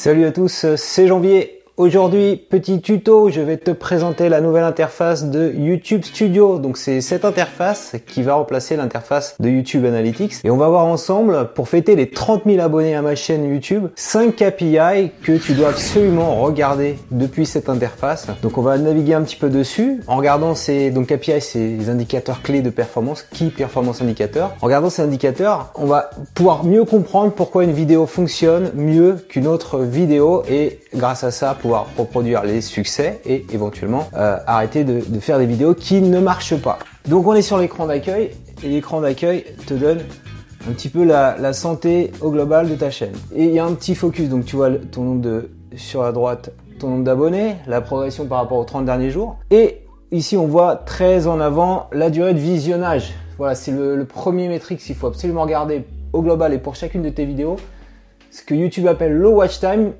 Salut à tous, c'est Janvier. Aujourd'hui, petit tuto, je vais te présenter la nouvelle interface de YouTube Studio. Donc c'est cette interface qui va remplacer l'interface de YouTube Analytics. Et on va voir ensemble, pour fêter les 30 000 abonnés à ma chaîne YouTube, 5 KPI que tu dois absolument regarder depuis cette interface. Donc on va naviguer un petit peu dessus en regardant ces donc KPI, c'est les indicateurs clés de performance, Key Performance Indicator. En regardant ces indicateurs, on va pouvoir mieux comprendre pourquoi une vidéo fonctionne mieux qu'une autre vidéo et grâce à ça pouvoir reproduire les succès et éventuellement euh, arrêter de, faire des vidéos qui ne marchent pas. Donc on est sur l'écran d'accueil et l'écran d'accueil te donne un petit peu la, santé au global de ta chaîne. Et il y a un petit focus, donc tu vois ton nombre de sur la droite, ton nombre d'abonnés, la progression par rapport aux 30 derniers jours. Et ici on voit très en avant la durée de visionnage. Voilà, c'est le, premier métrique qu'il faut absolument regarder au global et pour chacune de tes vidéos ce que YouTube appelle low watch time,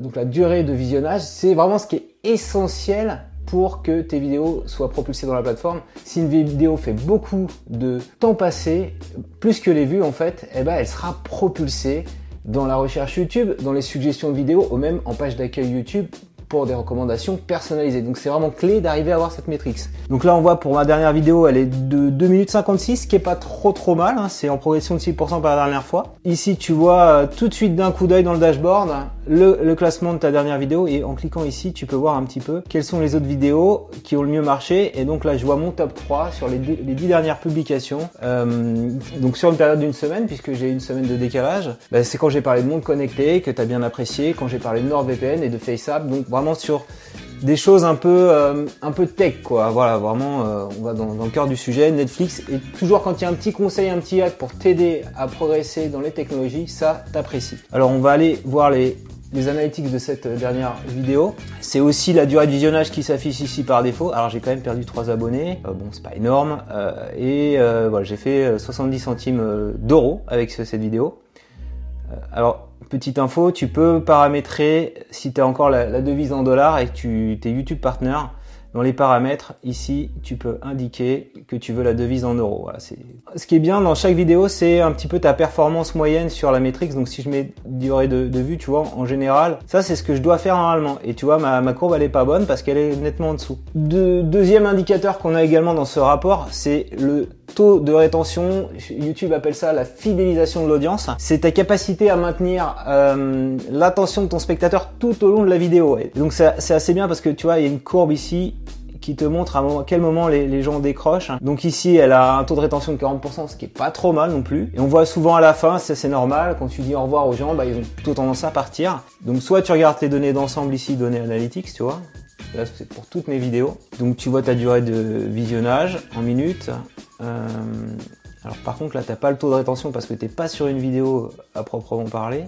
donc la durée de visionnage, c'est vraiment ce qui est essentiel pour que tes vidéos soient propulsées dans la plateforme. Si une vidéo fait beaucoup de temps passé, plus que les vues en fait, eh ben elle sera propulsée dans la recherche YouTube, dans les suggestions de vidéos ou même en page d'accueil YouTube pour des recommandations personnalisées. Donc c'est vraiment clé d'arriver à avoir cette métrique. Donc là on voit pour ma dernière vidéo elle est de 2 minutes 56 qui est pas trop trop mal, hein. c'est en progression de 6% par la dernière fois. Ici tu vois euh, tout de suite d'un coup d'œil dans le dashboard le, classement de ta dernière vidéo et en cliquant ici tu peux voir un petit peu quelles sont les autres vidéos qui ont le mieux marché. Et donc là je vois mon top 3 sur les, les 10 dernières publications. Euh, donc sur une période d'une semaine puisque j'ai une semaine de décalage bah, c'est quand j'ai parlé de monde connecté que tu as bien apprécié quand j'ai parlé de NordVPN et de FaceApp. Donc vraiment sur des choses un peu euh, un peu tech quoi. Voilà vraiment euh, on va dans, le cœur du sujet. Netflix et toujours quand il y a un petit conseil un petit hack pour t'aider à progresser dans les technologies ça t'apprécie alors on va aller voir les les analytics de cette dernière vidéo. C'est aussi la durée de visionnage qui s'affiche ici par défaut. Alors j'ai quand même perdu 3 abonnés, euh, bon c'est pas énorme, et voilà j'ai fait 70 centimes d'euros avec cette vidéo. alors petite info, tu peux paramétrer si tu as encore la, devise en dollars et que tu es YouTube Partner. Dans les paramètres, ici, tu peux indiquer que tu veux la devise en euros. Ce qui est bien dans chaque vidéo, c'est un petit peu ta performance moyenne sur la métrique. Donc si je mets durée de, de vue, tu vois, en général, ça c'est ce que je dois faire normalement. Et tu vois, ma, ma courbe, elle est pas bonne parce qu'elle est nettement en dessous. deuxième indicateur qu'on a également dans ce rapport, c'est le taux de rétention, YouTube appelle ça la fidélisation de l'audience. C'est ta capacité à maintenir euh, l'attention de ton spectateur tout au long de la vidéo. donc c'est assez bien parce que tu vois, il y a une courbe ici qui te montre à, quel moment les, gens décrochent. Donc ici, elle a un taux de rétention de 40%, ce qui est pas trop mal non plus. Et on voit souvent à la fin, c'est normal, quand tu dis au revoir aux gens, bah, ils ont plutôt tendance à partir. Donc soit tu regardes les données d'ensemble ici, données analytics, tu vois, Là, c'est pour toutes mes vidéos. Donc, tu vois ta durée de visionnage en minutes. Euh, alors, par contre, là, t'as pas le taux de rétention parce que t'es pas sur une vidéo à proprement parler.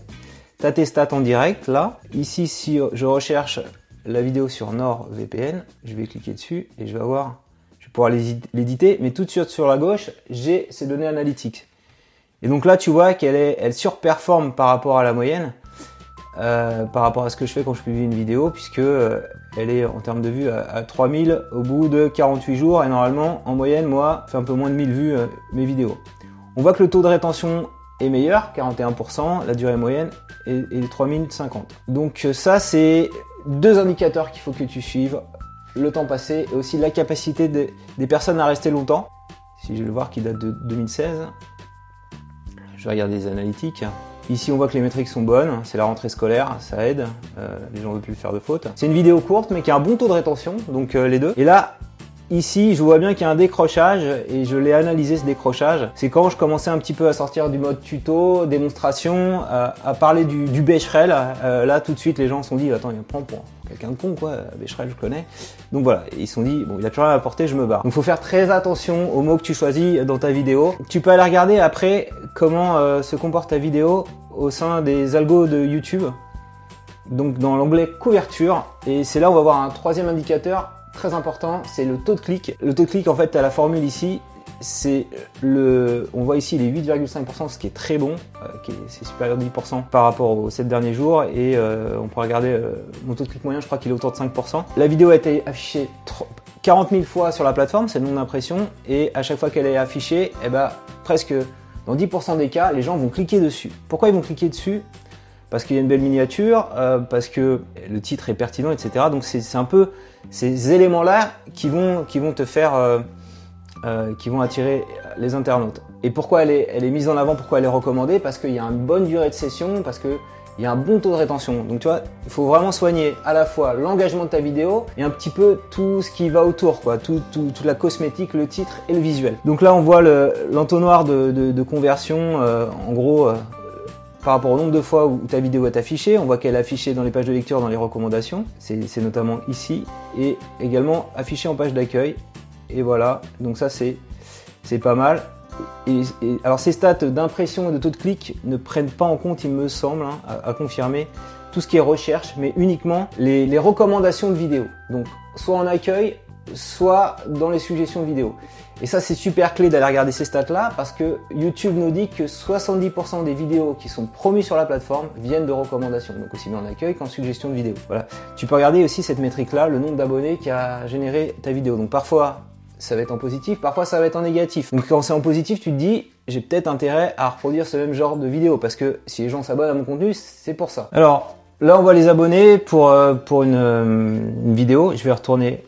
T'as tes stats en direct, là. Ici, si je recherche la vidéo sur NordVPN, je vais cliquer dessus et je vais avoir, je vais pouvoir l'éditer. Mais tout de suite sur la gauche, j'ai ces données analytiques. Et donc là, tu vois qu'elle est, elle surperforme par rapport à la moyenne. Euh, par rapport à ce que je fais quand je publie une vidéo, puisque euh, elle est en termes de vues à, 3000 au bout de 48 jours, et normalement, en moyenne, moi, fait un peu moins de 1000 vues euh, mes vidéos. On voit que le taux de rétention est meilleur, 41%, la durée moyenne est, est 3050. Donc ça, c'est deux indicateurs qu'il faut que tu suives, le temps passé et aussi la capacité des personnes à rester longtemps. Si je vais le voir qui date de 2016, je vais regarder les analytiques. Ici, on voit que les métriques sont bonnes, c'est la rentrée scolaire, ça aide, euh, les gens ne veulent plus faire de fautes. C'est une vidéo courte, mais qui a un bon taux de rétention, donc euh, les deux. Et là, Ici, je vois bien qu'il y a un décrochage et je l'ai analysé ce décrochage. C'est quand je commençais un petit peu à sortir du mode tuto, démonstration, à parler du, du. Euh, là, tout de suite, les gens se sont dit, attends, il me prend pour quelqu'un de con, quoi. Becherel, je connais. Donc voilà, ils se sont dit, bon, il a plus rien à apporter, je me barre. Donc, faut faire très attention aux mots que tu choisis dans ta vidéo. Tu peux aller regarder après comment euh, se comporte ta vidéo au sein des algos de YouTube. Donc, dans l'onglet couverture. Et c'est là où on va voir un troisième indicateur très important, c'est le taux de clic. Le taux de clic, en fait, à la formule ici, c'est le, on voit ici les 8,5%, ce qui est très bon, euh, c'est supérieur de 10% par rapport aux 7 derniers jours, et euh, on pourrait regarder euh, mon taux de clic moyen, je crois qu'il est autour de 5%. La vidéo a été affichée 40 000 fois sur la plateforme, c'est le nom d'impression, et à chaque fois qu'elle est affichée, eh ben, presque dans 10% des cas, les gens vont cliquer dessus. Pourquoi ils vont cliquer dessus? Parce qu'il y a une belle miniature, euh, parce que le titre est pertinent, etc. Donc c'est un peu ces éléments-là qui vont, qui vont te faire, euh, euh, qui vont attirer les internautes. Et pourquoi elle est, elle est mise en avant, pourquoi elle est recommandée? Parce qu'il y a une bonne durée de session, parce que il y a un bon taux de rétention. Donc tu vois, il faut vraiment soigner à la fois l'engagement de ta vidéo et un petit peu tout ce qui va autour, quoi, tout, tout, toute la cosmétique, le titre et le visuel. Donc là, on voit l'entonnoir de, conversion, euh, en gros, euh, par rapport au nombre de fois où ta vidéo est affichée. On voit qu'elle est affichée dans les pages de lecture, dans les recommandations. C'est notamment ici et également affichée en page d'accueil. Et voilà, donc ça c'est pas mal. Alors ces stats d'impression et de taux de clic ne prennent pas en compte, il me semble, hein, à, confirmer, tout ce qui est recherche, mais uniquement les, recommandations de vidéos. Donc soit en accueil, soit dans les suggestions de vidéos. Et ça c'est super clé d'aller regarder ces stats là parce que YouTube nous dit que 70% des vidéos qui sont promues sur la plateforme viennent de recommandations, donc aussi bien en accueil qu'en suggestion de vidéos. Voilà. Tu peux regarder aussi cette métrique là, le nombre d'abonnés qui a généré ta vidéo. Donc parfois ça va être en positif, parfois ça va être en négatif. Donc quand c'est en positif, tu te dis, j'ai peut-être intérêt à reproduire ce même genre de vidéo, parce que si les gens s'abonnent à mon contenu, c'est pour ça. Alors là, on voit les abonnés pour, euh, pour une, euh, une vidéo. Je vais retourner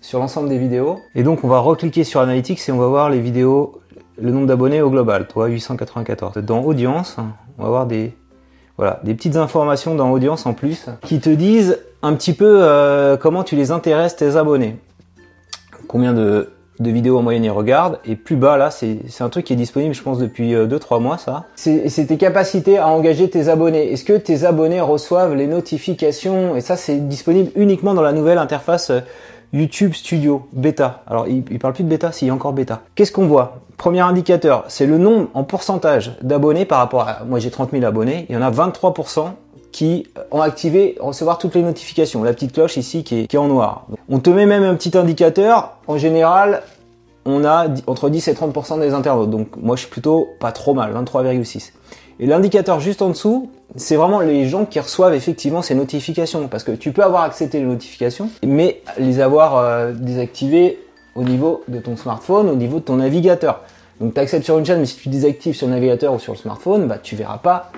sur l'ensemble des vidéos. Et donc on va recliquer sur Analytics et on va voir les vidéos, le nombre d'abonnés au global, toi 894. Dans Audience, on va voir des, voilà, des petites informations dans Audience en plus qui te disent un petit peu euh, comment tu les intéresses tes abonnés combien de, vidéos en moyenne ils regardent. Et plus bas, là, c'est un truc qui est disponible, je pense, depuis 2-3 euh, mois, ça. C'est tes capacités à engager tes abonnés. Est-ce que tes abonnés reçoivent les notifications? Et ça, c'est disponible uniquement dans la nouvelle interface euh, YouTube Studio Beta. Alors, il, il parle plus de bêta, s'il y a encore bêta. Qu'est-ce qu'on voit? Premier indicateur, c'est le nombre en pourcentage d'abonnés par rapport à... Moi, j'ai 30 000 abonnés. Il y en a 23% qui ont activé recevoir toutes les notifications. La petite cloche ici qui est, en noir. On te met même un petit indicateur. En général, on a entre 10 et 30% des internautes. Donc moi je suis plutôt pas trop mal, 23,6. Et l'indicateur juste en dessous, c'est vraiment les gens qui reçoivent effectivement ces notifications. Parce que tu peux avoir accepté les notifications, mais les avoir euh, désactivées au niveau de ton smartphone, au niveau de ton navigateur. Donc tu acceptes sur une chaîne, mais si tu désactives sur le navigateur ou sur le smartphone, bah tu verras pas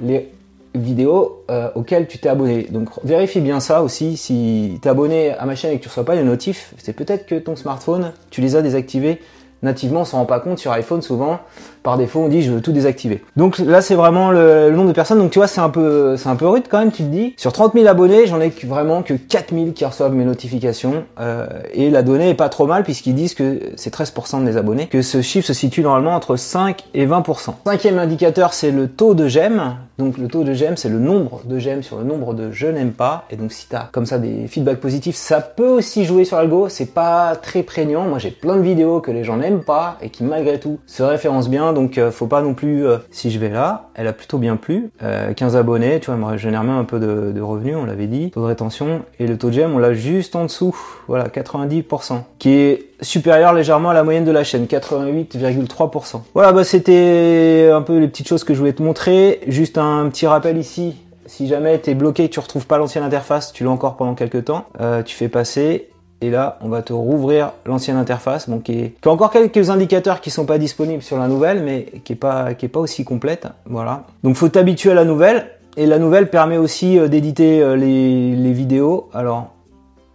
les vidéo euh, auquel tu t'es abonné. Donc vérifie bien ça aussi. Si tu es abonné à ma chaîne et que tu reçois pas les notifs, c'est peut-être que ton smartphone, tu les as désactivés nativement, on s'en rend pas compte sur iPhone souvent. Par défaut, on dit je veux tout désactiver. Donc là, c'est vraiment le, nombre de personnes. Donc tu vois, c'est un peu, c'est un peu rude quand même. Tu te dis, sur 30 000 abonnés, j'en ai vraiment que 4 000 qui reçoivent mes notifications. Euh, et la donnée est pas trop mal puisqu'ils disent que c'est 13% des abonnés, que ce chiffre se situe normalement entre 5 et 20%. Cinquième indicateur, c'est le taux de j'aime. Donc le taux de j'aime, c'est le nombre de j'aime sur le nombre de je n'aime pas. Et donc si t'as comme ça des feedbacks positifs, ça peut aussi jouer sur l'algo. C'est pas très prégnant. Moi j'ai plein de vidéos que les gens n'aiment pas et qui malgré tout se référencent bien. Donc euh, faut pas non plus. Euh, si je vais là, elle a plutôt bien plu. 15 euh, abonnés, tu vois, elle me génère même un peu de, revenus, on l'avait dit. Taux de rétention et le taux de j'aime, on l'a juste en dessous. Voilà, 90%, qui est supérieur légèrement à la moyenne de la chaîne, 88,3%. Voilà, bah c'était un peu les petites choses que je voulais te montrer. Petit rappel ici. Si jamais tu es bloqué, tu retrouves pas l'ancienne interface, tu l'as encore pendant quelques temps, euh, tu fais passer et là, on va te rouvrir l'ancienne interface, donc qui, est, a encore quelques indicateurs qui sont pas disponibles sur la nouvelle, mais qui est pas qui est pas aussi complète. Voilà. Donc faut t'habituer à la nouvelle. Et la nouvelle permet aussi euh, d'éditer euh, les, vidéos. Alors,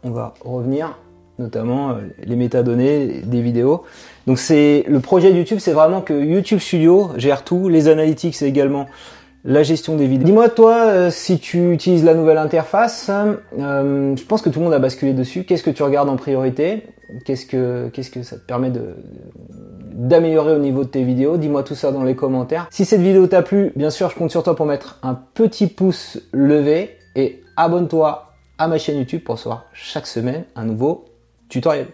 on va revenir notamment les métadonnées des vidéos. Donc c'est le projet YouTube, c'est vraiment que YouTube Studio gère tout, les analytics également la gestion des vidéos. Dis-moi toi euh, si tu utilises la nouvelle interface, euh, je pense que tout le monde a basculé dessus. Qu'est-ce que tu regardes en priorité? Qu'est-ce que qu'est-ce que ça te permet de d'améliorer au niveau de tes vidéos? Dis-moi tout ça dans les commentaires. Si cette vidéo t'a plu, bien sûr, je compte sur toi pour mettre un petit pouce levé et abonne-toi à ma chaîne YouTube pour recevoir chaque semaine un nouveau tutoriel.